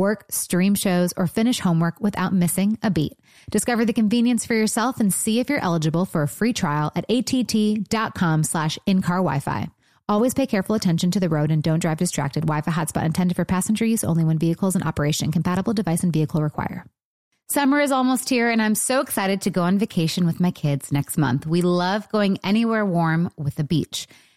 Work, stream shows, or finish homework without missing a beat. Discover the convenience for yourself and see if you're eligible for a free trial at att.com slash in-car Wi-Fi. Always pay careful attention to the road and don't drive distracted. Wi-Fi hotspot intended for passenger use only when vehicles in operation. Compatible device and vehicle require. Summer is almost here and I'm so excited to go on vacation with my kids next month. We love going anywhere warm with the beach.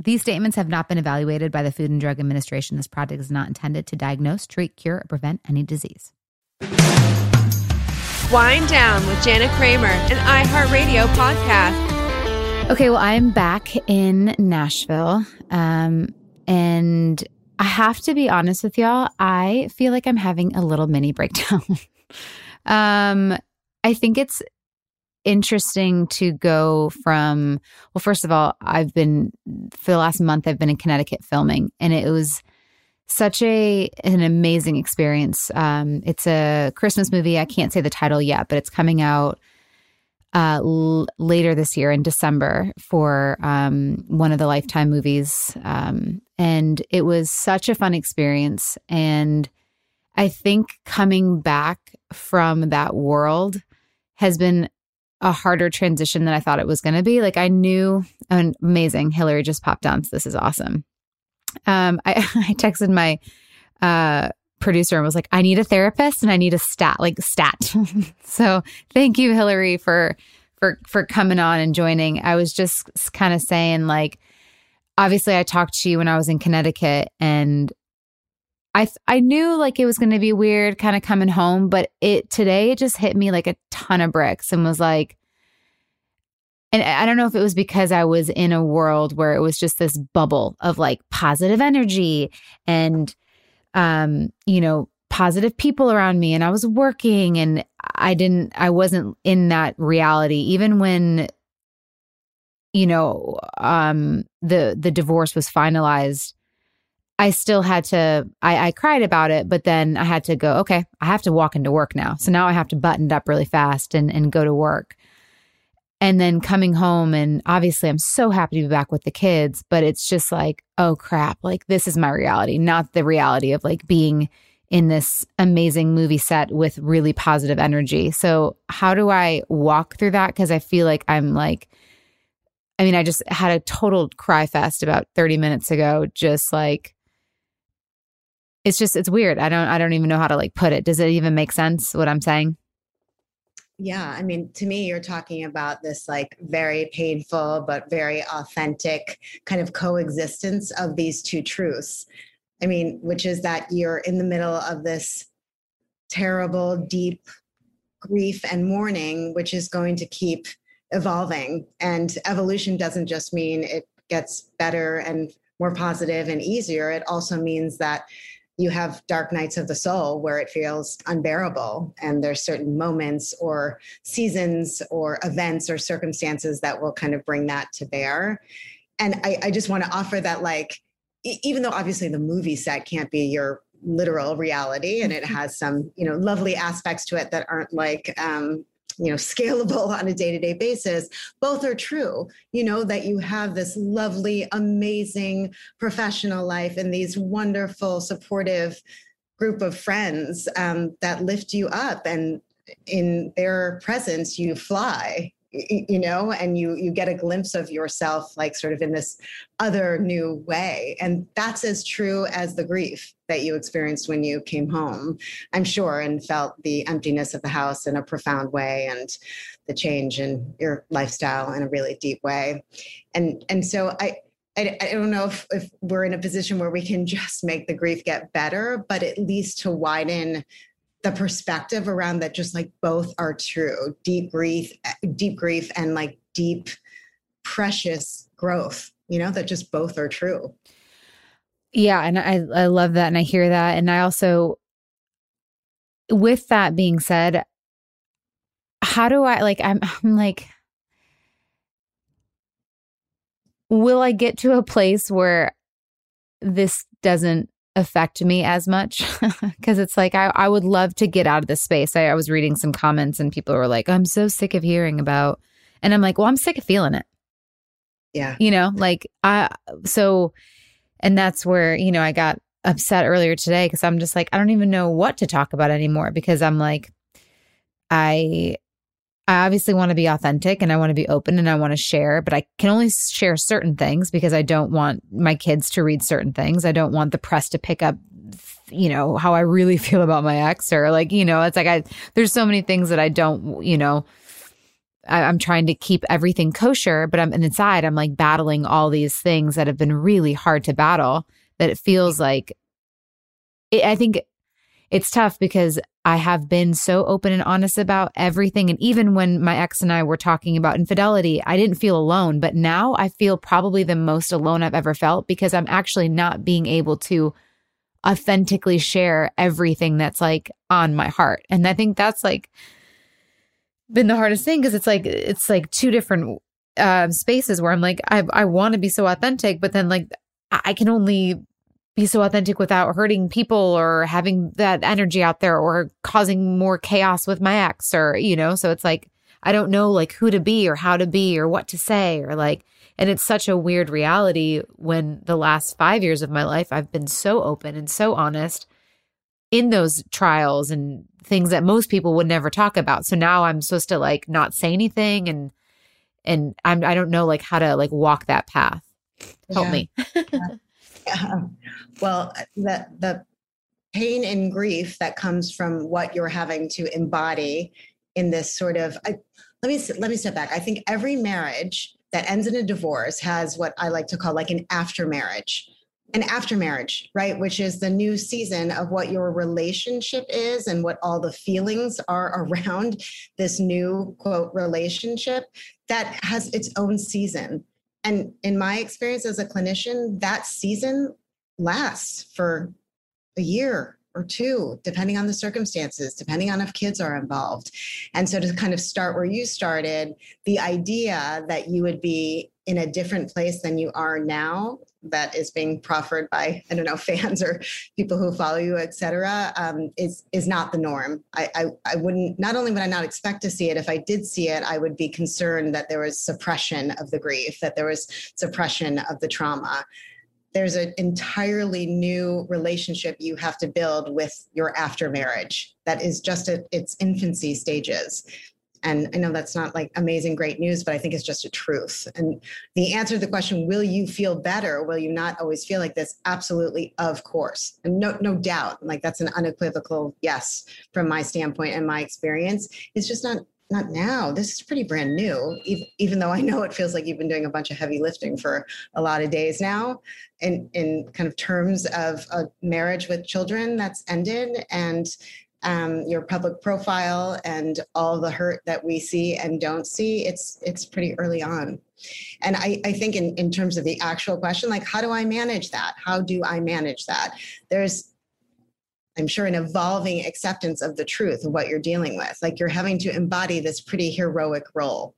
These statements have not been evaluated by the Food and Drug Administration. This product is not intended to diagnose, treat, cure, or prevent any disease. Wind Down with Jana Kramer, an iHeartRadio podcast. Okay, well, I'm back in Nashville. Um, and I have to be honest with y'all, I feel like I'm having a little mini breakdown. um, I think it's interesting to go from well first of all i've been for the last month i've been in connecticut filming and it was such a an amazing experience. Um it's a christmas movie. I can't say the title yet but it's coming out uh l- later this year in december for um one of the lifetime movies. Um and it was such a fun experience. And i think coming back from that world has been a harder transition than I thought it was going to be. Like I knew, and amazing. Hillary just popped on. So this is awesome. Um, I, I texted my uh, producer and was like, I need a therapist and I need a stat, like stat. so thank you, Hillary, for for for coming on and joining. I was just kind of saying like, obviously, I talked to you when I was in Connecticut, and I I knew like it was going to be weird kind of coming home, but it today it just hit me like a ton of bricks and was like and I don't know if it was because I was in a world where it was just this bubble of like positive energy and um you know positive people around me and I was working and I didn't I wasn't in that reality. Even when you know um the the divorce was finalized I still had to, I, I, cried about it, but then I had to go, okay, I have to walk into work now. So now I have to button up really fast and, and go to work. And then coming home, and obviously I'm so happy to be back with the kids, but it's just like, oh crap, like this is my reality, not the reality of like being in this amazing movie set with really positive energy. So, how do I walk through that? Because I feel like I'm like, I mean, I just had a total cry fest about 30 minutes ago, just like, it's just it's weird. I don't I don't even know how to like put it. Does it even make sense what I'm saying? Yeah, I mean, to me, you're talking about this like very painful but very authentic kind of coexistence of these two truths. I mean, which is that you're in the middle of this terrible, deep grief and mourning, which is going to keep evolving. And evolution doesn't just mean it gets better and more positive and easier. It also means that you have dark nights of the soul where it feels unbearable and there's certain moments or seasons or events or circumstances that will kind of bring that to bear. And i, I just want to offer that like even though obviously the movie set can't be your literal reality and it has some you know lovely aspects to it that aren't like um, you know scalable on a day-to-day basis both are true you know that you have this lovely amazing professional life and these wonderful supportive group of friends um, that lift you up and in their presence you fly you know and you you get a glimpse of yourself like sort of in this other new way. And that's as true as the grief that you experienced when you came home i'm sure and felt the emptiness of the house in a profound way and the change in your lifestyle in a really deep way. And and so i I, I don't know if, if we're in a position where we can just make the grief get better, but at least to widen the perspective around that just like both are true. Deep grief deep grief and like deep precious growth you know that just both are true yeah and i i love that and i hear that and i also with that being said how do i like i'm, I'm like will i get to a place where this doesn't affect me as much because it's like I, I would love to get out of this space. I, I was reading some comments and people were like, I'm so sick of hearing about, and I'm like, well, I'm sick of feeling it. Yeah. You know, like I, so, and that's where, you know, I got upset earlier today because I'm just like, I don't even know what to talk about anymore because I'm like, I, I obviously want to be authentic and I want to be open and I want to share, but I can only share certain things because I don't want my kids to read certain things. I don't want the press to pick up, you know, how I really feel about my ex or like, you know, it's like I, there's so many things that I don't, you know, I, am trying to keep everything kosher, but I'm inside, I'm like battling all these things that have been really hard to battle that it feels like, it, I think it's tough because I have been so open and honest about everything. And even when my ex and I were talking about infidelity, I didn't feel alone. But now I feel probably the most alone I've ever felt because I'm actually not being able to authentically share everything that's like on my heart. And I think that's like been the hardest thing because it's like, it's like two different uh, spaces where I'm like, I, I want to be so authentic, but then like I can only be so authentic without hurting people or having that energy out there or causing more chaos with my ex or you know? So it's like i don't know like who to be or how to be or what to say or like and it's such a weird reality when the last 5 years of my life i've been so open and so honest in those trials and things that most people would never talk about so now i'm supposed to like not say anything and and i'm i don't know like how to like walk that path help yeah. me yeah. Well, uh, the the pain and grief that comes from what you're having to embody in this sort of I, let me let me step back. I think every marriage that ends in a divorce has what I like to call like an after marriage. An after marriage, right? Which is the new season of what your relationship is and what all the feelings are around this new quote relationship that has its own season. And in my experience as a clinician, that season lasts for a year or two, depending on the circumstances, depending on if kids are involved. And so to kind of start where you started, the idea that you would be in a different place than you are now that is being proffered by I don't know fans or people who follow you, et cetera, um, is is not the norm. I, I I wouldn't. Not only would I not expect to see it, if I did see it, I would be concerned that there was suppression of the grief, that there was suppression of the trauma. There's an entirely new relationship you have to build with your after marriage that is just at its infancy stages. And I know that's not like amazing, great news, but I think it's just a truth. And the answer to the question, will you feel better? Will you not always feel like this? Absolutely, of course. And no, no doubt. Like that's an unequivocal yes from my standpoint and my experience. It's just not not now. This is pretty brand new, even, though I know it feels like you've been doing a bunch of heavy lifting for a lot of days now in, in kind of terms of a marriage with children that's ended and um, your public profile and all the hurt that we see and don't see, it's it's pretty early on. And I, I think in, in terms of the actual question, like how do I manage that? How do I manage that? There's I'm sure, an evolving acceptance of the truth of what you're dealing with. Like you're having to embody this pretty heroic role,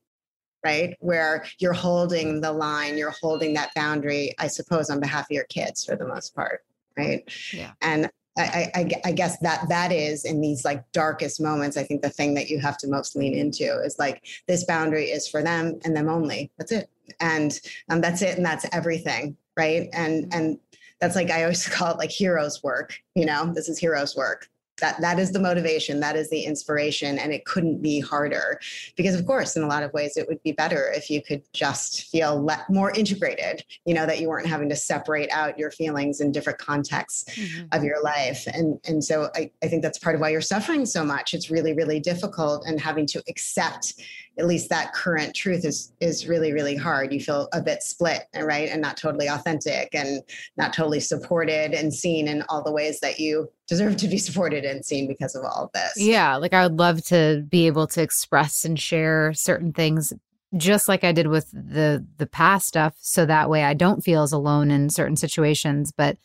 right? Where you're holding the line, you're holding that boundary, I suppose, on behalf of your kids for the most part, right? Yeah. And I, I, I, guess that that is in these like darkest moments i think the thing that you have to most lean into is like this boundary is for them and them only. That's it. And um, that's it and that's everything right? And and that's like i always call it like heroes work you know? This is heroes work that that is the motivation that is the inspiration and it couldn't be harder. Because of course in a lot of ways it would be better if you could just feel le- more integrated you know that you weren't having to separate out your feelings in different contexts mm-hmm. of your life. And and so I, I think that's part of why you're suffering so much. It's really really difficult and having to accept at least that current truth is is really really hard. You feel a bit split right? And not totally authentic and not totally supported and seen in all the ways that you deserve to be supported and seen because of all of this. Yeah like i would love to be able to express and share certain things just like i did with the the past stuff. So that way i don't feel as alone in certain situations. But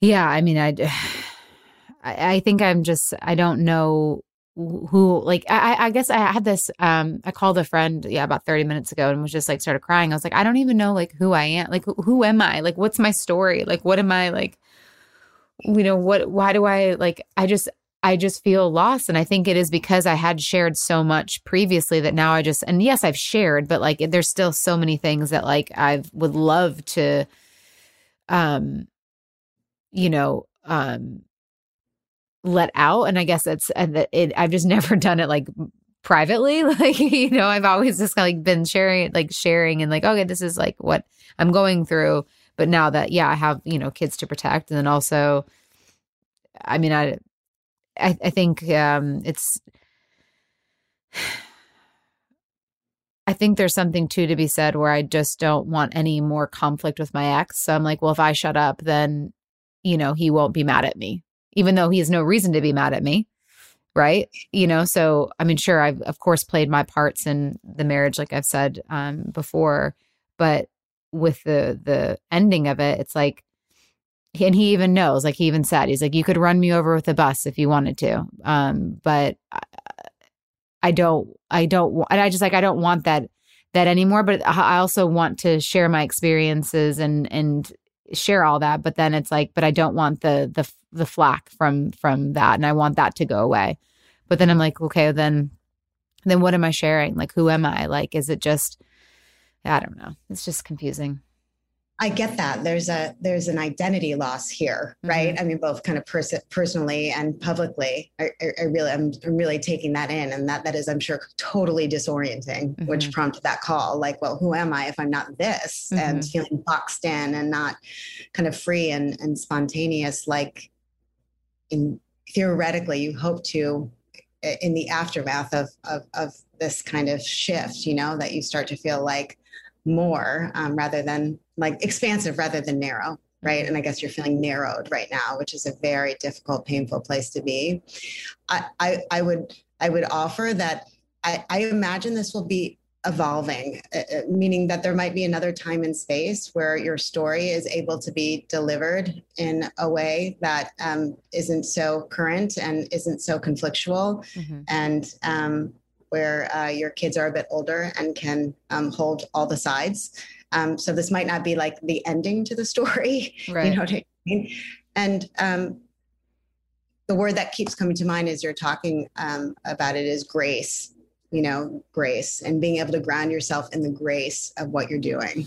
yeah i mean i I, I think I'm just I don't know who like I, I guess I had this um I called a friend yeah about 30 minutes ago and was just like started crying. I was like I don't even know like who I am. Like who, who am I? Like what's my story? Like what am I like you know what why do I like I just I just feel lost and I think it is because I had shared so much previously that now I just and yes I've shared but like there's still so many things that like I would love to um you know um let out. And i guess it's and it, i've just never done it like privately. Like you know i've always just like been sharing like sharing and like okay this is like what i'm going through. But now that yeah i have you know kids to protect and then also i mean i i, I think um it's I think there's something too to be said where I just don't want any more conflict with my ex. So I'm like, well, if I shut up, then, you know, he won't be mad at me even though he has no reason to be mad at me. Right. You know, so I mean, sure, I've of course played my parts in the marriage, like I've said um, before, but with the the ending of it, it's like, and he even knows, like he even said, he's like, you could run me over with a bus if you wanted to, um, but I, I don't, I don't, want, I just like, I don't want that that anymore. But I also want to share my experiences and and share all that but then it's like but i don't want the the the flack from from that and i want that to go away. But then i'm like okay then then what am i sharing? Like who am i? Like is it just i don't know. It's just confusing I get that. There's a there's an identity loss here, right? Mm-hmm. I mean, both kind of pers- personally and publicly. I, I, I, really, I'm, I'm really taking that in, and that that is, I'm sure, totally disorienting, mm-hmm. which prompted that call. Like, well, who am I if I'm not this? Mm-hmm. And feeling boxed in and not kind of free and and spontaneous. Like, in theoretically, you hope to in the aftermath of of of this kind of shift, you know, that you start to feel like more um, rather than like expansive rather than narrow right? And i guess you're feeling narrowed right now which is a very difficult painful place to be. I i, I would i would offer that I, I imagine this will be evolving uh, uh, meaning that there might be another time and space where your story is able to be delivered in a way that um, not so current and isn't so conflictual. Mm-hmm. and um, where uh, your kids are a bit older and can um, hold all the sides. Um, so this might not be like the ending to the story, right. you know what I mean? And um, the word that keeps coming to mind as you're talking um, about it is grace, you know, grace and being able to ground yourself in the grace of what you're doing.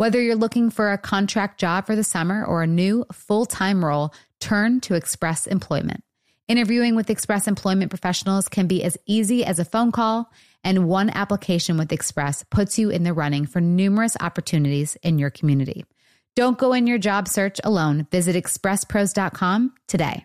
Whether you're looking for a contract job for the summer or a new full time role, turn to Express Employment. Interviewing with Express Employment professionals can be as easy as a phone call, and one application with Express puts you in the running for numerous opportunities in your community. Don't go in your job search alone. Visit expresspros.com today.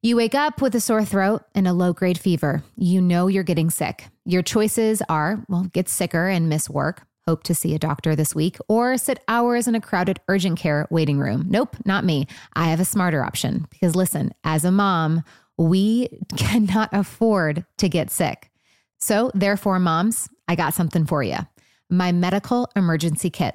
You wake up with a sore throat and a low grade fever. You know you're getting sick. Your choices are well, get sicker and miss work hope to see a doctor this week, or sit hours in a crowded urgent care waiting room. Nope, not me. I have a smarter option because listen, as a mom, we cannot afford to get sick. So, therefore, moms, I got something for you my medical emergency kit.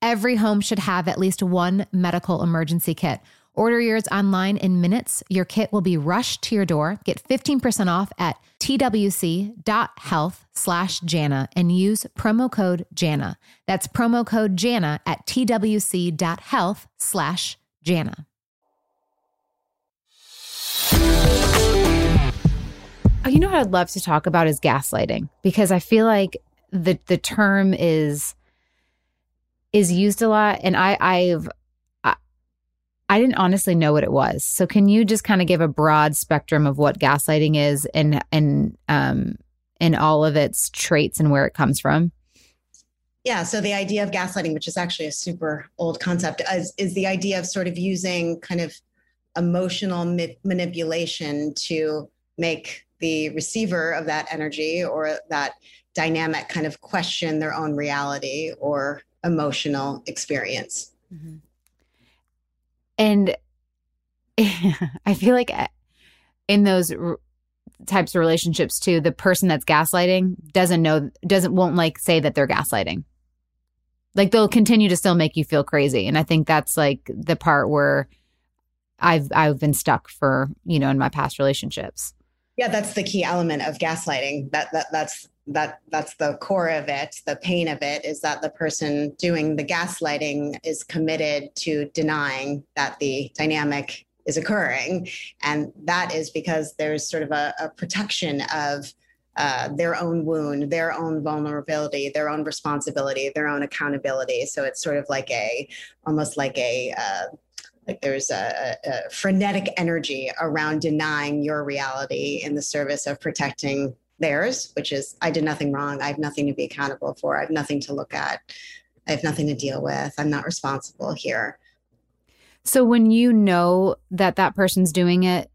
Every home should have at least one medical emergency kit. Order yours online in minutes. Your kit will be rushed to your door. Get 15% off at twc.health slash Jana and use promo code Jana. That's promo code Jana at twc.health slash Jana. Oh, you know what I'd love to talk about is gaslighting because I feel like the the term is is used a lot and I I've I, didn't honestly know what it was. So can you just kind of give a broad spectrum of what gaslighting is and and um and all of its traits and where it comes from? Yeah, so the idea of gaslighting, which is actually a super old concept, is, is the idea of sort of using kind of emotional ma- manipulation to make the receiver of that energy or that dynamic kind of question their own reality or emotional experience. Mm-hmm. And I feel like uh, in those r- types of relationships too, the person that's gaslighting doesn't know, doesn't, won't like say that they're gaslighting. Like they'll continue to still make you feel crazy. And I think that's like the part where I've, I've been stuck for, you know, in my past relationships. Yeah, that's the key element of gaslighting. That, that that's that that's the core of it the pain of it is that the person doing the gaslighting is committed to denying that the dynamic is occurring and that is because there's sort of a, a protection of uh, their own wound, their own vulnerability, their own responsibility, their own accountability. So it's sort of like a, almost like a, uh, like there's a, a, frenetic energy around denying your reality in the service of protecting theirs, which is I did nothing wrong. I have nothing to be accountable for. I have nothing to look at. I have nothing to deal with. I'm not responsible here. So when you know that that person's doing it,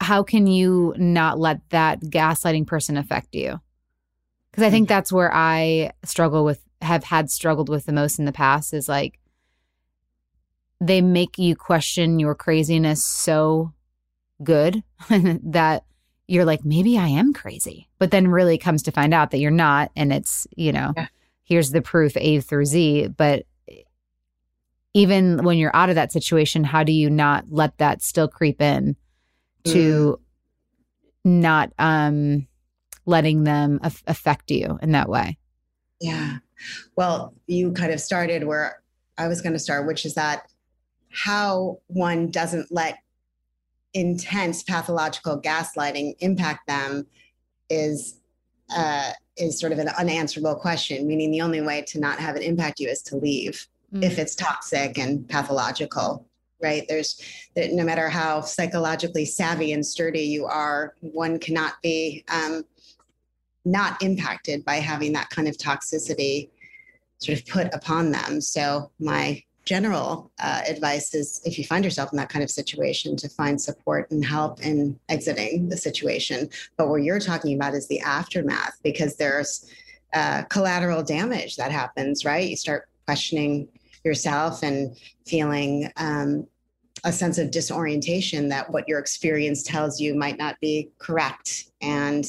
how can you not let that gaslighting person affect you? Because I think that's where I struggle with, have had struggled with the most in the past is like they make you question your craziness so good that you're like, maybe I am crazy. But then really comes to find out that you're not. And it's, you know, yeah. here's the proof A through Z. But even when you're out of that situation, how do you not let that still creep in to mm. not um letting them af- affect you in that way? Yeah. Well, you kind of started where I was going to start, which is that how one doesn't let intense pathological gaslighting impact them is uh, is sort of an unanswerable question. Meaning, the only way to not have it impact you is to leave mm-hmm. if it's toxic and pathological. Right? There's that. no matter how psychologically savvy and sturdy you are, one cannot be um, not impacted by having that kind of toxicity sort of put upon them. So my general uh, advice is if you find yourself in that kind of situation to find support and help in exiting the situation. But what you're talking about is the aftermath because there's uh, collateral damage that happens right? You start questioning yourself and feeling um, a sense of disorientation that what your experience tells you might not be correct and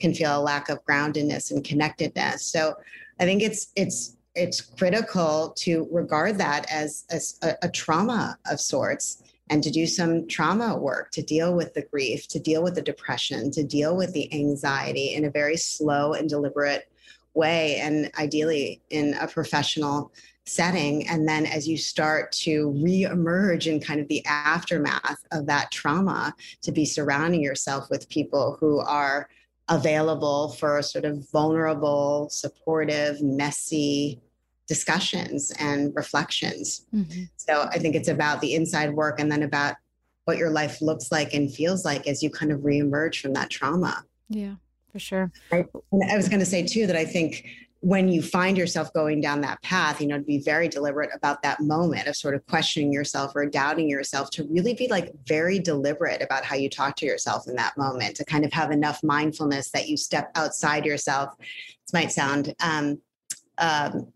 can feel a lack of groundedness and connectedness. So i think it's it's it's critical to regard that as, as a, a trauma of sorts and to do some trauma work to deal with the grief, to deal with the depression, to deal with the anxiety in a very slow and deliberate way, and ideally in a professional setting. And then as you start to re-emerge in kind of the aftermath of that trauma, to be surrounding yourself with people who are available for sort of vulnerable, supportive, messy discussions and reflections. Mm-hmm. So I think it's about the inside work and then about what your life looks like and feels like as you kind of reemerge from that trauma. Yeah, for sure. And I was going to say too that I think when you find yourself going down that path, you know, to be very deliberate about that moment of sort of questioning yourself or doubting yourself, to really be like very deliberate about how you talk to yourself in that moment, to kind of have enough mindfulness that you step outside yourself. This might sound um, um,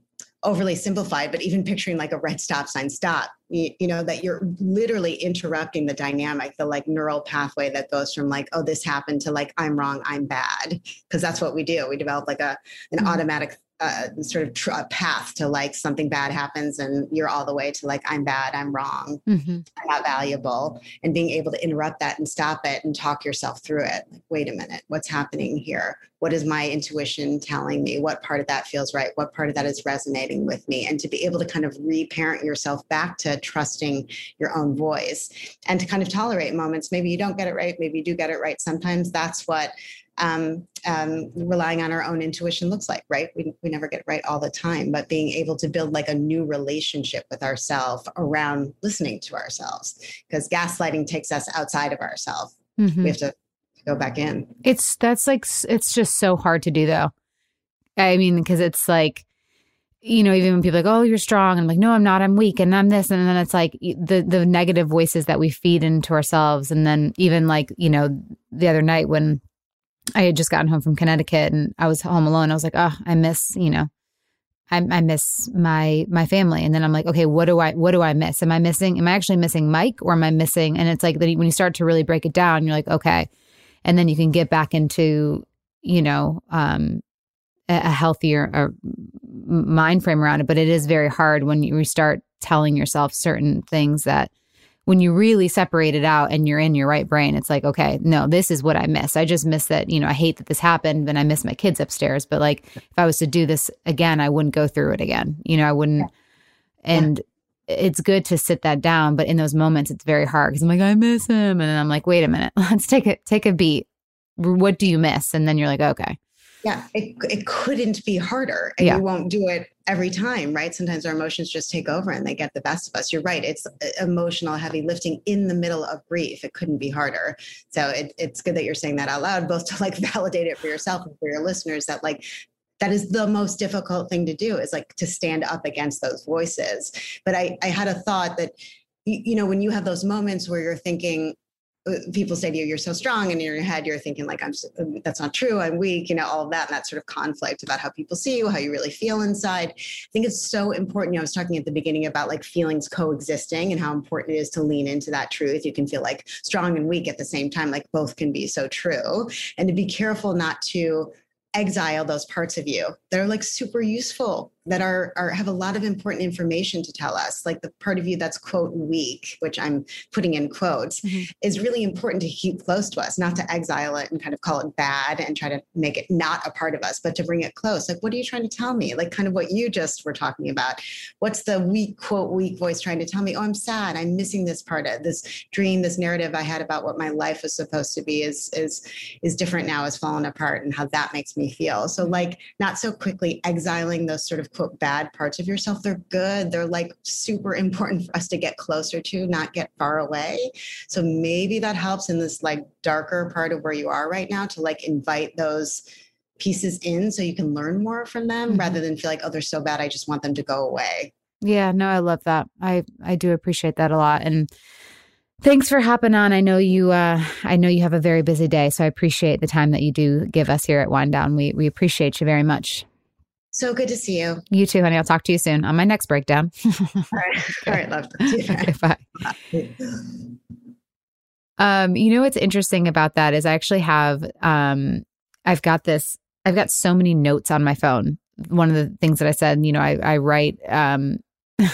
overly simplified, but even picturing like a red stop sign, stop, you, you, know, that you're literally interrupting the dynamic, the like neural pathway that goes from like, oh, this happened to like, I'm wrong, I'm bad. Cause that's what we do. We develop like a, an mm-hmm. automatic uh, sort of tr- a path to like something bad happens and you're all the way to like i'm bad i'm wrong mm-hmm. i'm not valuable and being able to interrupt that and stop it and talk yourself through it like wait a minute what's happening here? What is my intuition telling me? What part of that feels right? What part of that is resonating with me? And to be able to kind of reparent yourself back to trusting your own voice and to kind of tolerate moments. Maybe you don't get it right maybe you do get it right. Sometimes that's what um, um, relying on our own intuition looks like, right? We, we never get right all the time, but being able to build like a new relationship with ourselves around listening to ourselves, because gaslighting takes us outside of ourselves. Mm-hmm. We have to go back in. It's that's like, it's just so hard to do though. I mean, because it's like, you know, even when people are like, oh, you're strong. I'm like, no, I'm not. I'm weak and I'm this. And then it's like the the negative voices that we feed into ourselves. And then even like, you know, the other night when I had just gotten home from Connecticut and I was home alone. I was like, oh, I miss, you know, I, I miss my my family. And then I'm like, okay, what do I what do I miss? Am I missing? Am I actually missing Mike or am I missing? And it's like that when you start to really break it down, you're like, okay, and then you can get back into, you know, um, a, healthier mind frame around it. But it is very hard when you start telling yourself certain things that when you really separate it out and you're in your right brain, it's like, okay, no, this is what I miss. I just miss that, you know, I hate that this happened and I miss my kids upstairs. But like if I was to do this again, I wouldn't go through it again. You know, I wouldn't. And it's good to sit that down. But in those moments, it's very hard because I'm like, I miss him. And then I'm like, wait a minute, let's take it, take a beat. what do you miss? And then you're like, okay. Yeah, it, it couldn't be harder. And Yeah. we won't do it every time, right? Sometimes our emotions just take over and they get the best of us. You're right. It's uh, emotional heavy lifting in the middle of grief. It couldn't be harder. So it, it's good that you're saying that out loud, both to like validate it for yourself and for your listeners that like that is the most difficult thing to do is like to stand up against those voices. But I, I had a thought that, you, know, when you have those moments where you're thinking, people say to you, you're so strong. And in your head, you're thinking like, I'm, that's not true. I'm weak, you know, all of that. And that sort of conflict about how people see you, how you really feel inside. I think it's so important. You know, I was talking at the beginning about like feelings coexisting and how important it is to lean into that truth. You can feel like strong and weak at the same time, like both can be so true. And to be careful not to exile those parts of you that are like super useful that are, are have a lot of important information to tell us. Like the part of you that's quote weak which i'm putting in quotes Mhm. is really important to keep close to us not to exile it and kind of call it bad and try to make it not a part of us but to bring it close. Like what are you trying to tell me? Like kind of what you just were talking about. What's the weak quote weak voice trying to tell me? Oh i'm sad. I'm missing this part of this dream this narrative i had about what my life was supposed to be is is is different now has fallen apart and how that makes me feel. So like not so quickly exiling those sort of quote bad parts of yourself they're good they're like super important for us to get closer to not get far away so maybe that helps in this like darker part of where you are right now to like invite those pieces in so you can learn more from them Mhm. rather than feel like oh they're so bad i just want them to go away Yeah, no, I love that. I I do appreciate that a lot. And thanks for hopping on. I know you uh I know you have a very busy day, so I appreciate the time that you do give us here at Wind Down. We we appreciate you very much. So good to see you You too, honey. I'll talk to you soon on my next breakdown. all right all right love okay, bye. Um, you know what's interesting about that is I actually have um I've got this I've got so many notes on my phone. One of the things that I said, you know, I, I write um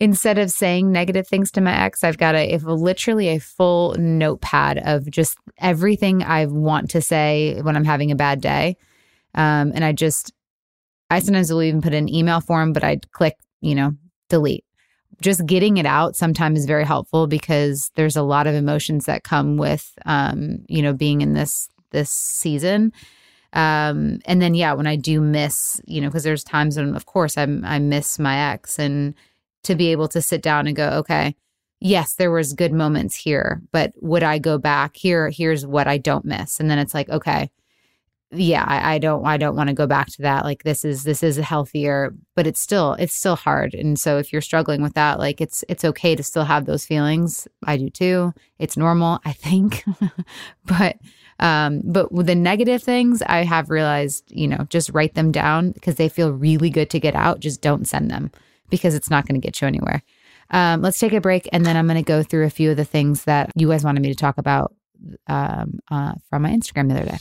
instead of saying negative things to my ex, I've got a if literally a full notepad of just everything I want to say when I'm having a bad day. Um, and I just I sometimes will even put in email form, but I'd click, you know, delete. Just getting it out sometimes is very helpful because there's a lot of emotions that come with um you know being in this this season. Um and then yeah when i do miss you know because there's times when of course i i miss my ex and to be able to sit down and go okay yes there was good moments here but would i go back? Here here's what i don't miss. And then it's like okay yeah I, I don't i don't want to go back to that like this is this is a healthier but it's still it's still hard and so if you're struggling with that like it's it's okay to still have those feelings. I do too. It's normal i think. But um but the negative things i have realized you know just write them down because they feel really good to get out just don't send them because it's not going to get you anywhere. Um let's take a break and then i'm going to go through a few of the things that you guys wanted me to talk about um uh from my instagram the other day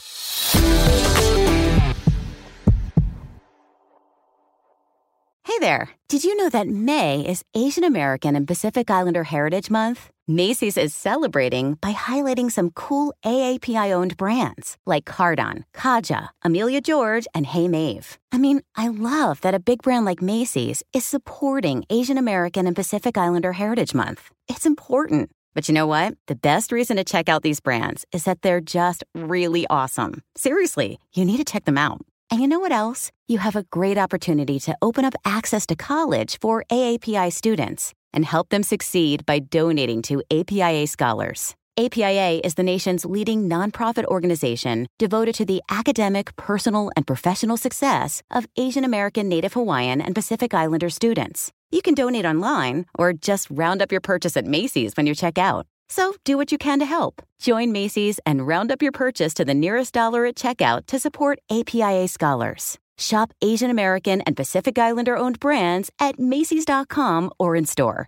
Hey there. Did you know that May is Asian American and Pacific Islander Heritage Month? Macy's is celebrating by highlighting some cool AAPI owned brands like Cardon, Kaja, Amelia George, and Hey Mave. I mean, I love that a big brand like Macy's is supporting Asian American and Pacific Islander Heritage Month. It's important. But you know what? The best reason to check out these brands is that they're just really awesome. Seriously, you need to check them out. And you know what else? You have a great opportunity to open up access to college for AAPI students and help them succeed by donating to APIA Scholars. APIA is the nation's leading nonprofit organization devoted to the academic, personal, and professional success of Asian American, Native Hawaiian, and Pacific Islander students. You can donate online or just round up your purchase at Macy's when you check out. So do what you can to help. Join Macy's and round up your purchase to the nearest dollar at checkout to support APIA scholars. Shop Asian American and Pacific Islander owned brands at Macy's.com or in store.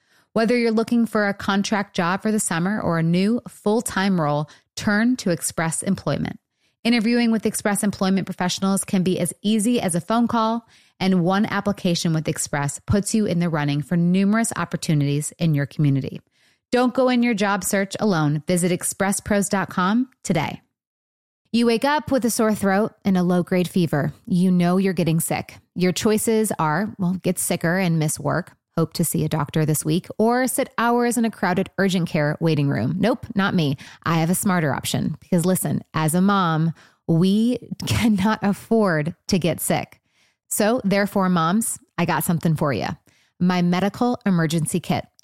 Whether you're looking for a contract job for the summer or a new full time role, turn to Express Employment. Interviewing with Express Employment professionals can be as easy as a phone call, and one application with Express puts you in the running for numerous opportunities in your community. Don't go in your job search alone. Visit expresspros.com today. You wake up with a sore throat and a low grade fever. You know you're getting sick. Your choices are well, get sicker and miss work, hope to see a doctor this week, or sit hours in a crowded urgent care waiting room. Nope, not me. I have a smarter option because listen, as a mom, we cannot afford to get sick. So, therefore, moms, I got something for you my medical emergency kit.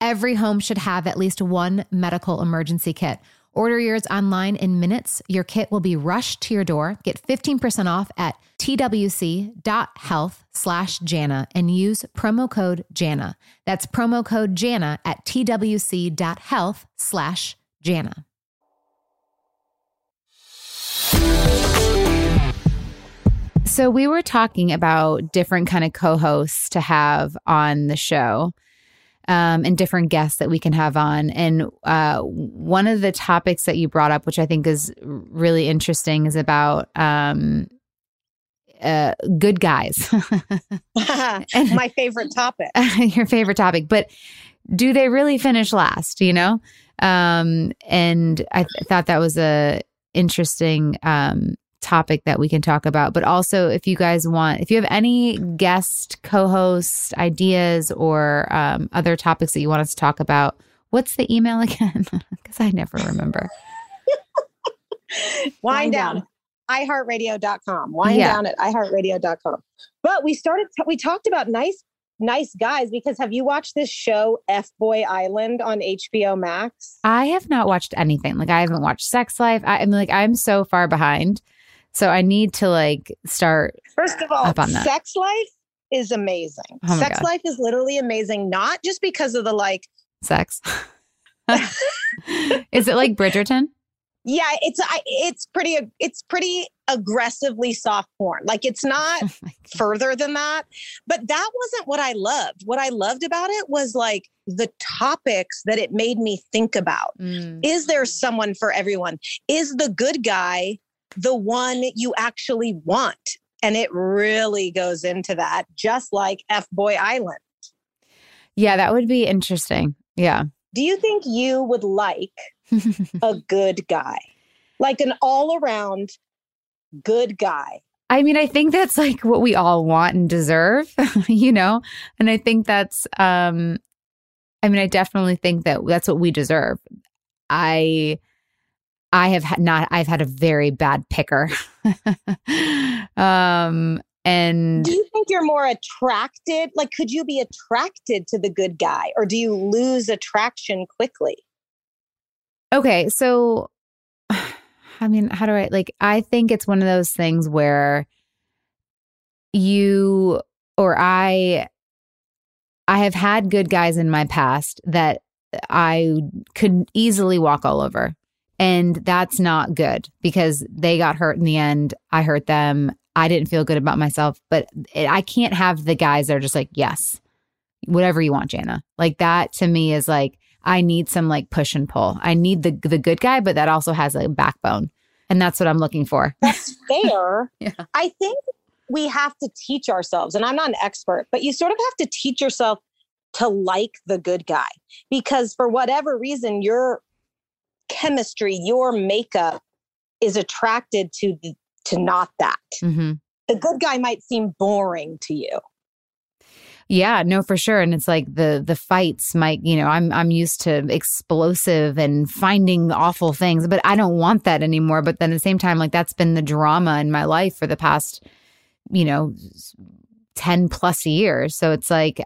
Every home should have at least one medical emergency kit. Order yours online in minutes. Your kit will be rushed to your door. Get 15% off at twc.health slash Jana and use promo code Jana. That's promo code Jana at twc.health slash Jana. So we were talking about different kind of co-hosts to have on the show um, and different guests that we can have on. And uh, one of the topics that you brought up, which I think is really interesting, is about um, uh, good guys. My favorite topic. your favorite topic. But do they really finish last? You know? Um, and I th- thought that was a interesting um, topic that we can talk about. But also, if you guys want, if you have any guest co host ideas or um, other topics that you want us to talk about, what's the email again? Because I never remember. Whine down. iHeartRadio.com. Whine yeah. down at iHeartRadio.com. But we started, we talked about nice nice guys because have you watched this show F Boy Island on HBO Max? I have not watched anything. Like I haven't watched Sex Life. I, am like I'm so far behind. So I need to like start. First of all, sex life is amazing. Oh sex God. life is literally amazing, not just because of the like sex. is it like Bridgerton? Yeah, it's I, it's pretty it's pretty aggressively soft porn. Like it's not oh further than that. But that wasn't what I loved. What I loved about it was like the topics that it made me think about. Mm. Is there someone for everyone? Is the good guy the one you actually want. And it really goes into that, just like F Boy Island. Yeah, that would be interesting. Yeah. Do you think you would like a good guy? Like an all around good guy? I mean, I think that's like what we all want and deserve, you know? And I think that's, um, I mean, I definitely think that that's what we deserve. I, I have had not, I've had a very bad picker. um, and do you think you're more attracted? Like, could you be attracted to the good guy or do you lose attraction quickly? Okay. So, I mean, how do I like, I think it's one of those things where you or I I have had good guys in my past that I could easily walk all over. And that's not good because they got hurt in the end. I hurt them. I didn't feel good about myself, but it, I can't have the guys that are just like, yes, whatever you want, Jana. Like that to me is like, I need some like push and pull. I need the the good guy, but that also has a backbone. And that's what I'm looking for. That's fair. yeah. I think we have to teach ourselves, and I'm not an expert, but you sort of have to teach yourself to like the good guy because for whatever reason, your chemistry, your makeup is attracted to the, to not that. Mm-hmm. The good guy might seem boring to you. Yeah, no, for sure. And it's like the the fights might, you know, I'm I'm used to explosive and finding awful things, but I don't want that anymore. But then at the same time, like that's been the drama in my life for the past, you know, 10 plus years. So it's like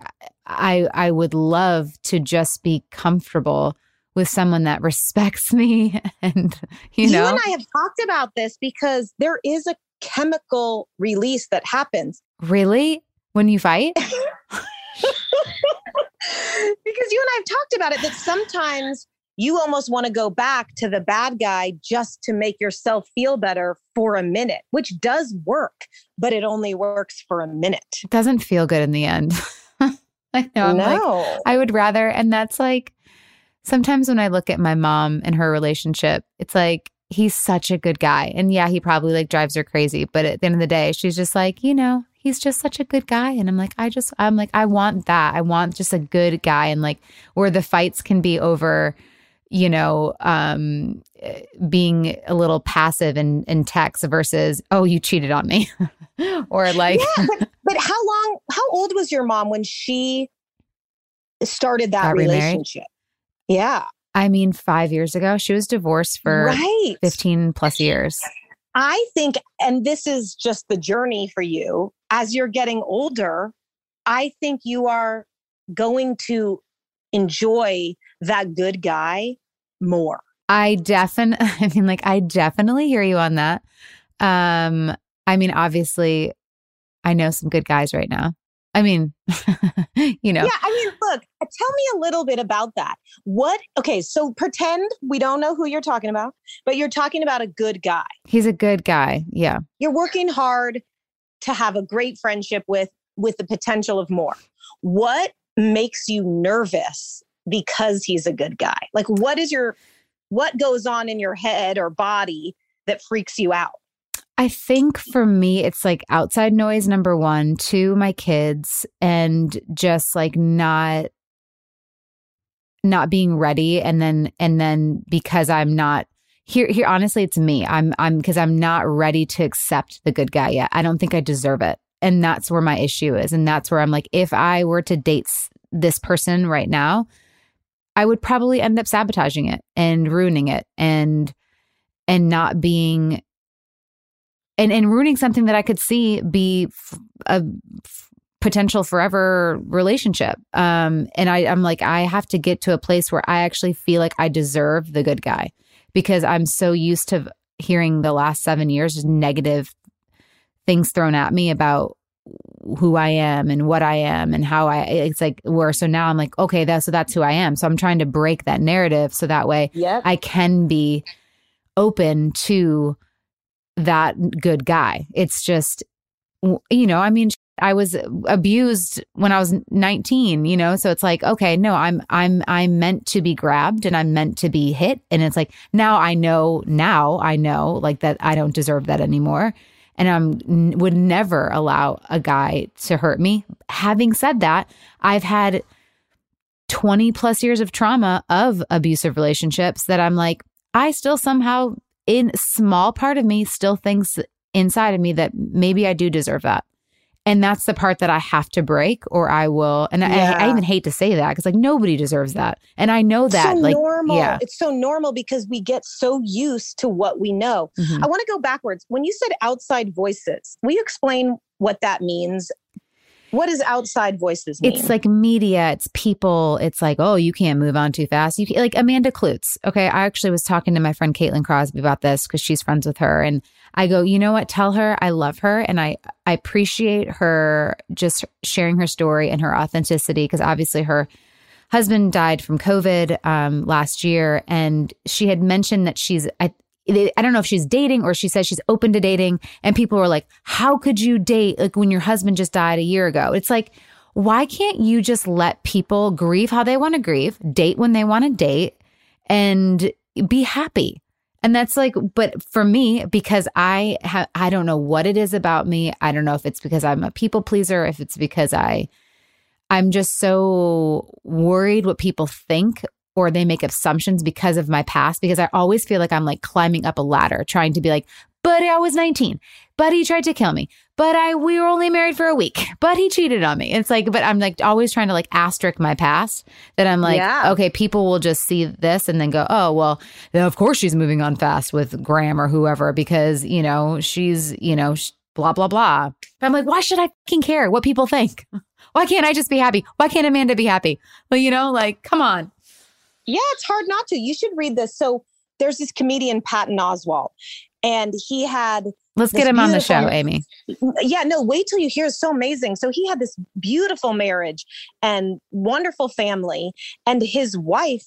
I I would love to just be comfortable with someone that respects me and you know You and I have talked about this because there is a chemical release that happens. Really? When you fight? because you and I have talked about it that sometimes you almost want to go back to the bad guy just to make yourself feel better for a minute, which does work, but it only works for a minute. It doesn't feel good in the end. I know. I'm no. Like, I would rather, and that's like sometimes when I look at my mom and her relationship, it's like he's such a good guy. And yeah, he probably like drives her crazy, but at the end of the day, she's just like, you know, he's just such a good guy. And I'm like, I just, I'm like, I want that. I want just a good guy. And like, where the fights can be over, you know, um, being a little passive in, in text versus, oh, you cheated on me. or like, yeah, but, but, how long, how old was your mom when she started that relationship? Yeah. I mean, five years ago, she was divorced for right. 15 plus years. I think, and this is just the journey for you as you're getting older, I think you are going to enjoy that good guy more. I definitely, I mean, like, I definitely hear you on that. Um, I mean, obviously, I know some good guys right now. I mean, you know. Yeah, I mean, look, uh, tell me a little bit about that. What, okay, so pretend we don't know who you're talking about, but you're talking about a good guy. He's a good guy. Yeah. You're working hard to have a great friendship with with the potential of more. What makes you nervous because he's a good guy? Like what is your what goes on in your head or body that freaks you out? I think for me, it's like outside noise, number one, two, my kids, and just like not not being ready and then and then because i'm not here here honestly it's me. I'm i'm because i'm not ready to accept the good guy yet. I don't think i deserve it. And that's where my issue is and that's where i'm like if i were to date this person right now i would probably end up sabotaging it and ruining it and and not being and and ruining something that I could see be a potential forever relationship. Um, and I, I'm like, I have to get to a place where I actually feel like I deserve the good guy because I'm so used to hearing the last seven years just negative things thrown at me about who I am and what I am and how I it's like where so now I'm like okay that's so that's who I am so I'm trying to break that narrative so that way yep. I can be open to that good guy. It's just, you know, I mean, I was abused when I was 19, you know, so it's like, okay, no, I'm, I'm, I'm meant to be grabbed and I'm meant to be hit. And it's like, now I know, now I know like that I don't deserve that anymore. And I'm would never allow a guy to hurt me. Having said that, I've had 20 plus years of trauma of abusive relationships that I'm like, I still somehow in small part of me still thinks inside of me that maybe I do deserve that. And that's the part that I have to break or I will. And yeah. I, I, even hate to say that because like nobody deserves that. And I know that so like, normal. Yeah. It's so normal because we get so used to what we know. Mm-hmm. I want to go backwards. When you said outside voices, will you explain what that means? What does outside voices mean? It's like media, it's people, it's like, oh, you can't move on too fast. You like Amanda Kloots. Okay. I actually was talking to my friend Caitlin Crosby about this because she's friends with her. And I go, you know what? Tell her I love her and I, I appreciate her just sharing her story and her authenticity because obviously her husband died from COVID um, last year. And she had mentioned that she's, I, I don't know if she's dating or she says she's open to dating. And people were like, how could you date like when your husband just died a year ago? It's like, why can't you just let people grieve how they want to grieve, date when they want to date, and be happy? And that's like, but for me, because I have, I don't know what it is about me. I don't know if it's because I'm a people pleaser, if it's because I, I'm just so worried what people think or they make assumptions because of my past because I always feel like I'm like climbing up a ladder trying to be like, but I was 19, but he tried to kill me, but I we were only married for a week, but he cheated on me. It's like, but I'm like always trying to like asterisk my past that I'm like, yeah. okay, people will just see this and then go, oh well, of course she's moving on fast with Graham or whoever because you know she's you know blah blah blah. But I'm like, why should I fucking care what people think? Why can't I just be happy? Why can't Amanda be happy? Well, you know, like, come on. Yeah, it's hard not to. You should read this. So there's this comedian, Patton Oswalt, and he had. Let's get him on the show, Amy. Yeah, no, wait till you hear. It's so amazing. So he had this beautiful marriage and wonderful family, and his wife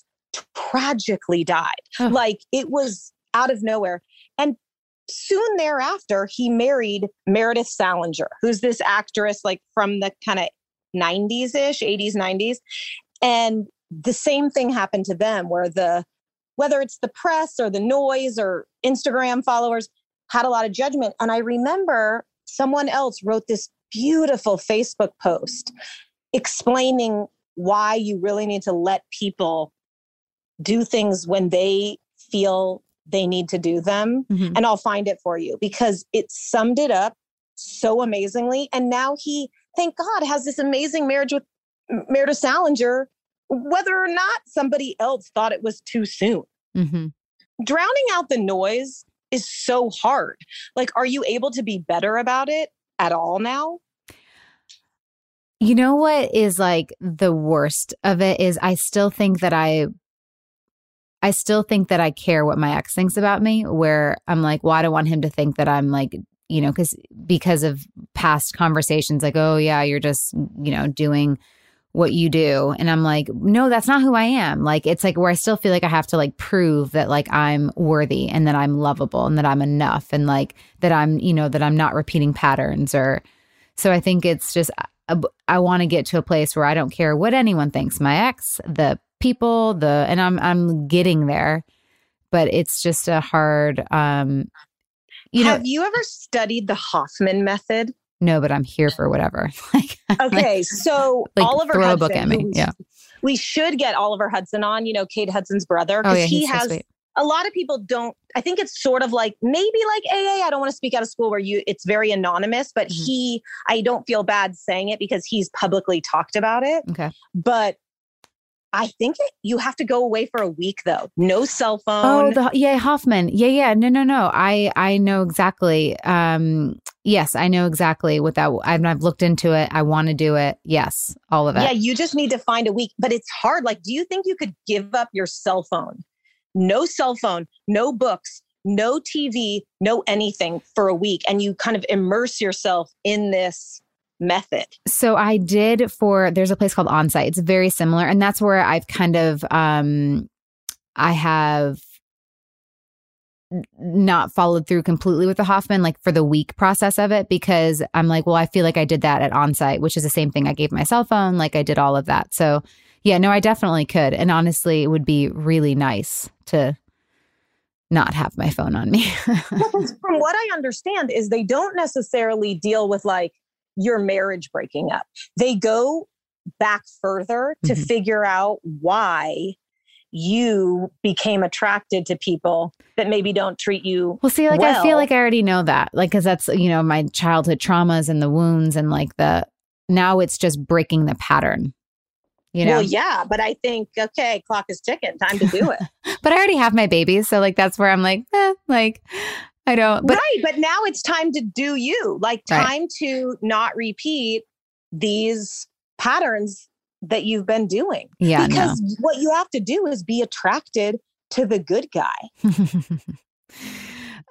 tragically died. Oh. Like it was out of nowhere. And soon thereafter, he married Meredith Salenger, who's this actress like from the kind of 90s ish, 80s, 90s. And the same thing happened to them where the whether it's the press or the noise or Instagram followers had a lot of judgment. And I remember someone else wrote this beautiful Facebook post explaining why you really need to let people do things when they feel they need to do them. Mm-hmm. And I'll find it for you because it summed it up so amazingly. And now he, thank God, has this amazing marriage with Meredith Salenger whether or not somebody else thought it was too soon. Mm-hmm. Drowning out the noise is so hard. Like, are you able to be better about it at all now? You know what is like the worst of it is I still think that I I still think that I care what my ex thinks about me where I'm like, well, I don't want him to think that I'm like, you know, cuz because of past conversations like, oh yeah, you're just, you know, doing what you do. And I'm like, no, that's not who I am. Like, it's like where I still feel like I have to like prove that like I'm worthy and that I'm lovable and that I'm enough and like that I'm, you know, that I'm not repeating patterns or so I think it's just, I, I want to get to a place where I don't care what anyone thinks my ex, the people, the, and I'm, I'm getting there, but it's just a hard, um, you know have you ever studied the Hoffman method? No, but I'm here for whatever. like, okay, so like Oliver throw Hudson, a book at me. Yeah, we should get Oliver Hudson on. You know, Kate Hudson's brother, because oh, yeah, he has. So a lot of people don't. I think it's sort of like maybe like AA. I don't want to speak out of school where you it's very anonymous, but mm-hmm. he. I don't feel bad saying it because he's publicly talked about it. Okay, but I think it, you have to go away for a week though. No cell phone. Oh, the, yeah, Hoffman. Yeah, yeah. No, no, no. I I know exactly. Um, yes, I know exactly what that. I've, I've looked into it. I want to do it. Yes, all of it. Yeah, you just need to find a week, but it's hard. Like, do you think you could give up your cell phone? No cell phone, no books, no TV, no anything for a week, and you kind of immerse yourself in this method? So I did for there's a place called Onsite. It's very similar, and that's where I've kind of um I have not followed through completely with the Hoffman, like for the week process of it, because I'm like, well, I feel like I did that at onsite, which is the same thing. I gave my cell phone, like I did all of that. So, yeah, no, I definitely could. And honestly, it would be really nice to not have my phone on me. from what I understand, is they don't necessarily deal with like your marriage breaking up. They go back further to mm-hmm. figure out why you became attracted to people that maybe don't treat you well see like well. i feel like i already know that like because that's you know my childhood traumas and the wounds and like the now it's just breaking the pattern you know well yeah but i think okay clock is ticking time to do it but i already have my babies so like that's where i'm like eh, like I don't. But, right. But now it's time to do you, like time right. to not repeat these patterns that you've been doing. Yeah, because no. what you have to do is be attracted to the good guy.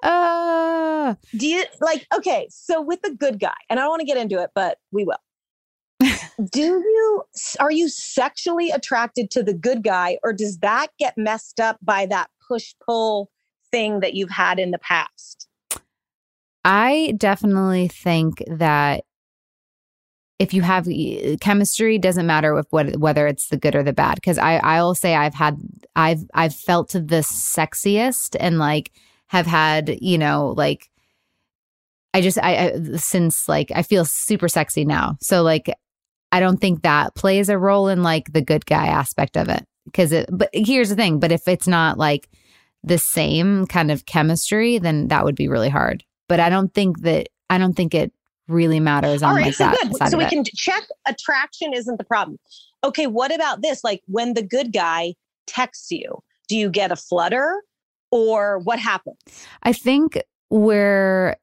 uh do you like okay, so with the good guy, and I don't want to get into it, but we will. do you are you sexually attracted to the good guy or does that get messed up by that push pull thing that you've had in the past? I definitely think that if you have chemistry doesn't matter with what whether it's the good or the bad because I I will say I've had I've I've felt the sexiest and like have had you know like I just I, I since like I feel super sexy now. So like I don't think that plays a role in like the good guy aspect of it because it but here's the thing but if it's not like the same kind of chemistry then that would be really hard. But I don't think that I don't think it really matters on All right, like so that. Good. So we it. can check attraction isn't the problem. Okay, what about this? Like when the good guy texts you, do you get a flutter or what happens? I think where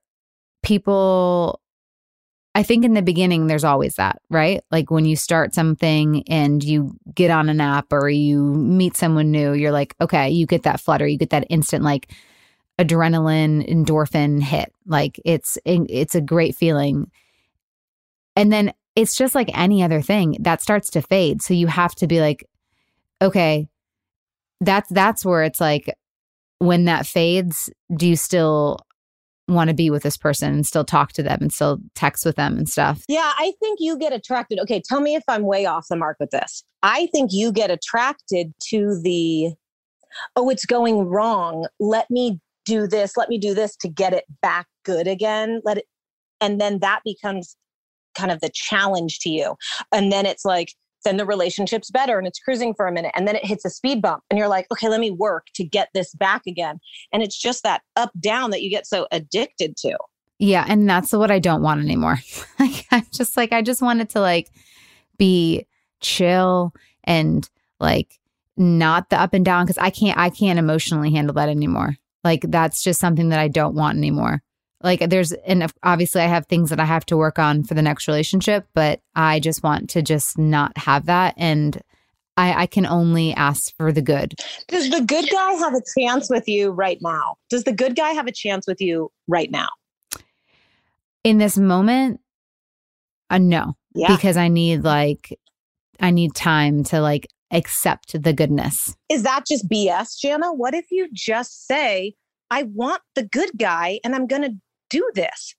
people I think in the beginning, there's always that, right? Like when you start something and you get on an app or you meet someone new, you're like, okay, you get that flutter, you get that instant, like, adrenaline endorphin hit. Like it's it's a great feeling. And then it's just like any other thing that starts to fade. So you have to be like, okay, that's that's where it's like when that fades, do you still want to be with this person and still talk to them and still text with them and stuff? Yeah, I think you get attracted. Okay, tell me if I'm way off the mark with this. I think you get attracted to the oh, it's going wrong. Let me do this, let me do this to get it back good again. Let it, and then that becomes kind of the challenge to you. And then it's like, then the relationship's better and it's cruising for a minute and then it hits a speed bump and you're like okay let me work to get this back again and it's just that up down that you get so addicted to yeah and that's what i don't want anymore like i'm just like i just wanted to like be chill and like not the up and down because i can't i can't emotionally handle that anymore like that's just something that I don't want anymore. Like there's, and obviously I have things that I have to work on for the next relationship, but I just want to just not have that. And I, I can only ask for the good. Does the good guy have a chance with you right now? Does the good guy have a chance with you right now? In this moment, uh, no. Yeah. Because I need like, I need time to like accept the goodness. Is that just BS, Jana? What if you just say, I want the good guy and I'm going to do this?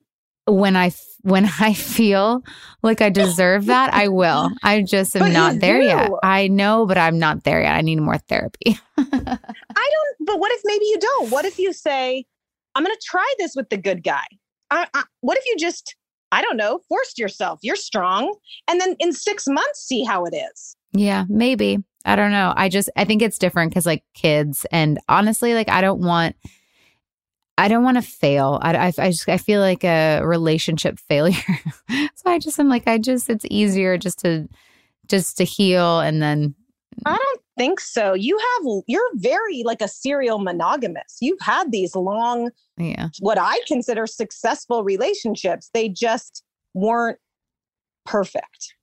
When I when I feel like I deserve that, I will. I just am but not there do. yet. I know, but I'm not there yet. I need more therapy. I don't. But what if maybe you don't? What if you say, "I'm going to try this with the good guy"? I, I, what if you just, I don't know, forced yourself? You're strong, and then in six months, see how it is. Yeah, maybe. I don't know. I just I think it's different because like kids and honestly, like I don't want I don't want to fail. I, I, I just I feel like a relationship failure. so I just am like I just it's easier just to just to heal and then I don't think so. You have you're very like a serial monogamous. You've had these long yeah. what I consider successful relationships. They just weren't perfect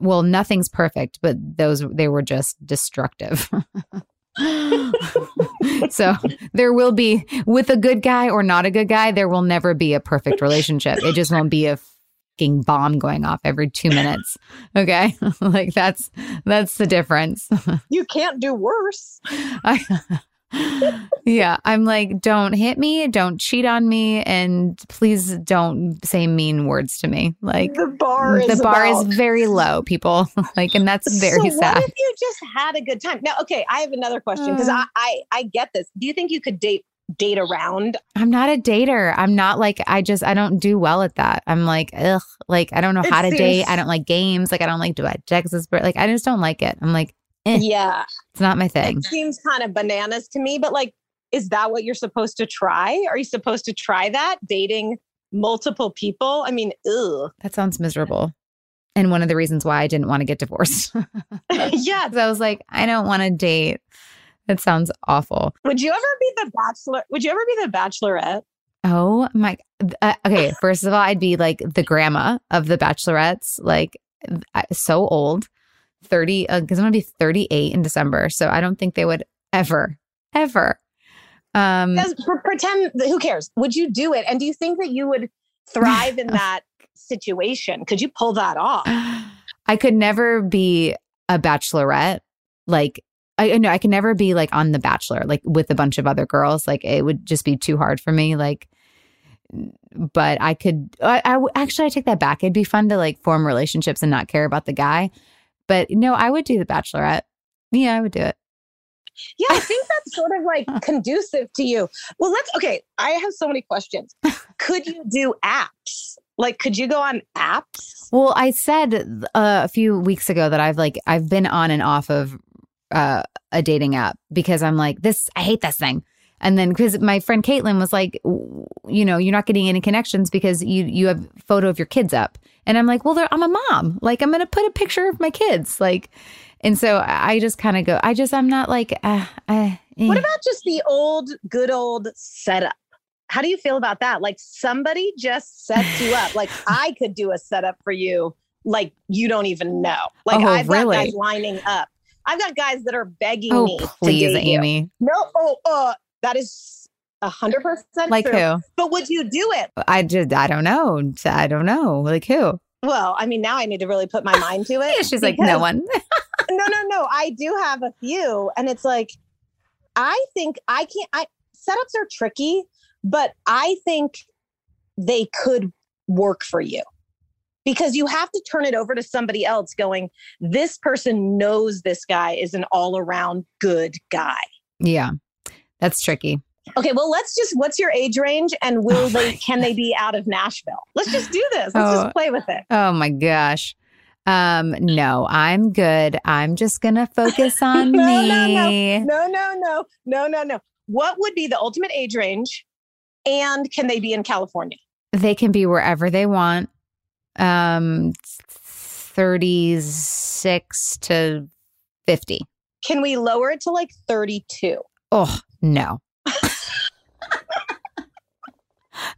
well, nothing's perfect, but those they were just destructive. so there will be with a good guy or not a good guy, there will never be a perfect relationship. It just won't be a fucking bomb going off every two minutes. Okay. like that's that's the difference. you can't do worse. I, yeah, I'm like, don't hit me, don't cheat on me, and please don't say mean words to me. Like the bar, the bar about... is very low, people. like, and that's very so sad. What if you just had a good time? Now, okay, I have another question because uh, I, I I get this. Do you think you could date date around? I'm not a dater. I'm not like I just I don't do well at that. I'm like ugh, like I don't know it how to seems... date. I don't like games. Like I don't like do I Texas, but like I just don't like it. I'm like eh, yeah, it's not my thing. It seems kind of bananas to me, but like, is that what you're supposed to try? Are you supposed to try that dating multiple people? I mean, ugh. That sounds miserable. And one of the reasons why I didn't want to get divorced. yeah. So I was like, I don't want to date. That sounds awful. Would you ever be the bachelor? Would you ever be the bachelorette? Oh my. Uh, okay, first of all, I'd be like the grandma of the bachelorettes, like so old, 30, because uh, I'm going to be 38 in December. So I don't think they would ever, ever. Um, pretend, who cares? Would you do it? And do you think that you would thrive in that situation? Could you pull that off? I could never be a bachelorette. Like, I know I can never be like on The Bachelor, like with a bunch of other girls. Like, it would just be too hard for me. Like, but I could, I, I actually, I take that back. It'd be fun to like form relationships and not care about the guy. But no, I would do The Bachelorette. Yeah, I would do it. Yeah, I think that's sort of like conducive to you. Well, let's okay. I have so many questions. Could you do apps? Like, could you go on apps? Well, I said uh, a few weeks ago that I've like I've been on and off of uh, a dating app because I'm like this. I hate this thing. And then because my friend Caitlin was like, you know, you're not getting any connections because you you have photo of your kids up. And I'm like, well, I'm a mom. Like, I'm gonna put a picture of my kids. Like, and so I just kind of go. I just I'm not like. Uh, uh, eh. What about just the old good old setup? How do you feel about that? Like somebody just sets you up. Like I could do a setup for you. Like you don't even know. Like oh, I've really? got guys lining up. I've got guys that are begging oh, me. Please, Amy. You. No. Oh. Uh, that is a hundred percent. Like true. who? But would you do it? I just. I don't know. I don't know. Like who? Well, I mean, now I need to really put my mind to it. yeah, she's like, no one. no, no, no. I do have a few, and it's like, I think I can't. I setups are tricky but I think they could work for you because you have to turn it over to somebody else going, this person knows this guy is an all around good guy. Yeah, that's tricky. Okay, well, let's just, what's your age range and will oh they, can they be out of Nashville? Let's just do this. Let's oh, just play with it. Oh my gosh. Um, no, I'm good. I'm just gonna focus on no, me. No, no, no, no, no, no, no. What would be the ultimate age range and can they be in California? They can be wherever they want. Um 36 to 50. Can we lower it to like 32? Oh, no.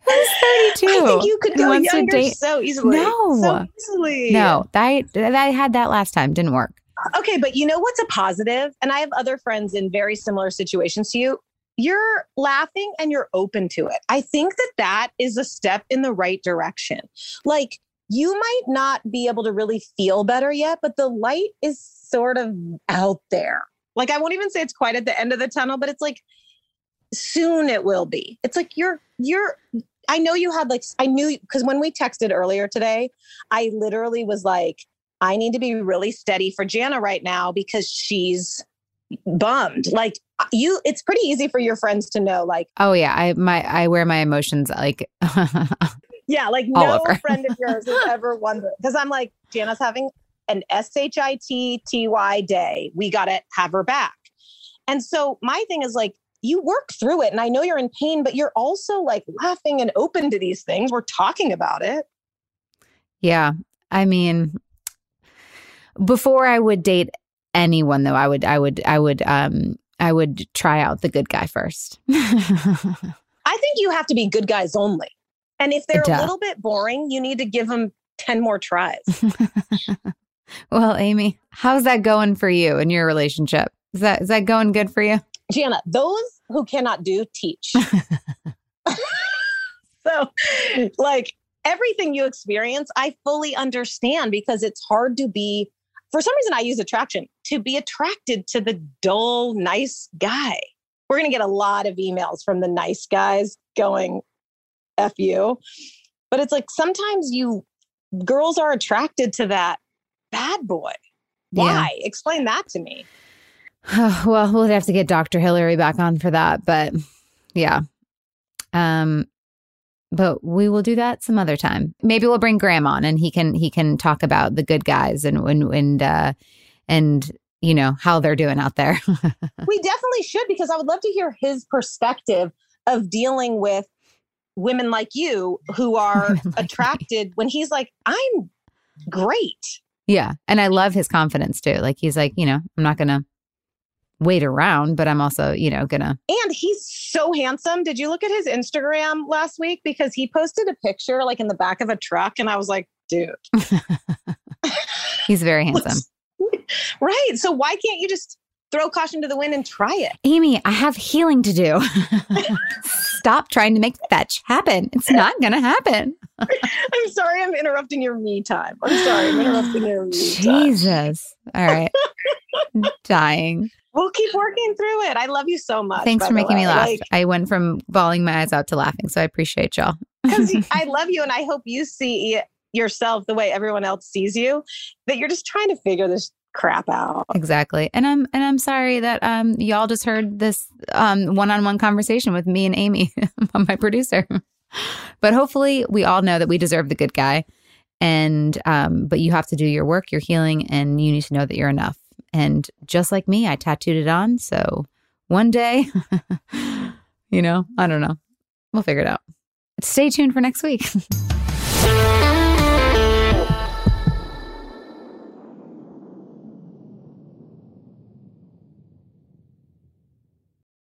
Who's 32? I think you could go younger date? so easily. No. So easily. No, I, I had that last time. Didn't work. Okay, but you know what's a positive? And I have other friends in very similar situations to you you're laughing and you're open to it. I think that that is a step in the right direction. Like you might not be able to really feel better yet, but the light is sort of out there. Like I won't even say it's quite at the end of the tunnel, but it's like soon it will be. It's like you're you're I know you had like I knew because when we texted earlier today, I literally was like I need to be really steady for Jana right now because she's bummed. Like uh, you, it's pretty easy for your friends to know. Like, oh yeah, I my I wear my emotions like. yeah, like no friend of yours has ever wondered because I'm like Jana's having an S H I T T Y day. We got to have her back. And so my thing is like you work through it and I know you're in pain but you're also like laughing and open to these things. We're talking about it. Yeah. I mean before I would date anyone though, I would I would I would um I would try out the good guy first. I think you have to be good guys only. And if they're Duh. a little bit boring, you need to give them 10 more tries. well, Amy, how's that going for you in your relationship? Is that is that going good for you? Jana, those who cannot do teach. so like everything you experience, I fully understand because it's hard to be for some reason I use attraction to be attracted to the dull, nice guy. We're going to get a lot of emails from the nice guys going, F you. But it's like sometimes you girls are attracted to that bad boy. Why? Yeah. Explain that to me. well, we'll have to get Dr. Hillary back on for that. But yeah. Um, but we will do that some other time. Maybe we'll bring Graham on and he can he can talk about the good guys and and and uh, and you know how they're doing out there. we definitely should because I would love to hear his perspective of dealing with women like you who are like attracted me. when he's like, I'm great. Yeah. And I love his confidence too. Like he's like, you know, I'm not gonna wait around, but I'm also, you know, gonna. And he's so handsome. Did you look at his Instagram last week? Because he posted a picture like in the back of a truck, and I was like, dude. he's very handsome. right. So why can't you just throw caution to the wind and try it? Amy, I have healing to do. Stop trying to make fetch happen. It's not going to happen. I'm sorry I'm interrupting your me time. I'm sorry I'm interrupting your me time. Jesus. All right. dying. We'll keep working through it. I love you so much. Thanks for making me laugh. Like, I went from bawling my eyes out to laughing. So I appreciate y'all. Because I love you and I hope you see yourself the way everyone else sees you, that you're just trying to figure this crap out. Exactly. And I'm and I'm sorry that um y'all just heard this um one-on-one conversation with me and Amy, my producer. but hopefully we all know that we deserve the good guy. And um but you have to do your work, your healing and you need to know that you're enough. And just like me, I tattooed it on, so one day you know, I don't know. We'll figure it out. Stay tuned for next week.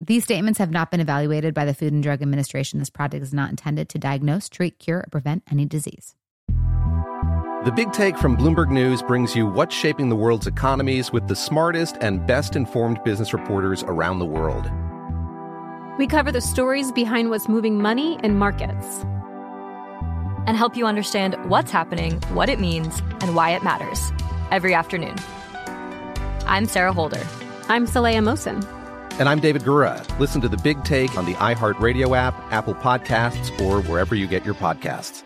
These statements have not been evaluated by the Food and Drug Administration. This product is not intended to diagnose, treat, cure, or prevent any disease. The Big Take from Bloomberg News brings you what's shaping the world's economies with the smartest and best informed business reporters around the world. We cover the stories behind what's moving money and markets and help you understand what's happening, what it means, and why it matters every afternoon. I'm Sarah Holder. I'm Saleha Mohsin. And I'm David Gura. Listen to the big take on the iHeartRadio app, Apple Podcasts, or wherever you get your podcasts.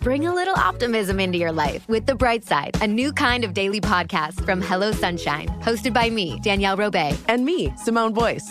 Bring a little optimism into your life with The Bright Side, a new kind of daily podcast from Hello Sunshine, hosted by me, Danielle Robay, and me, Simone Boyce.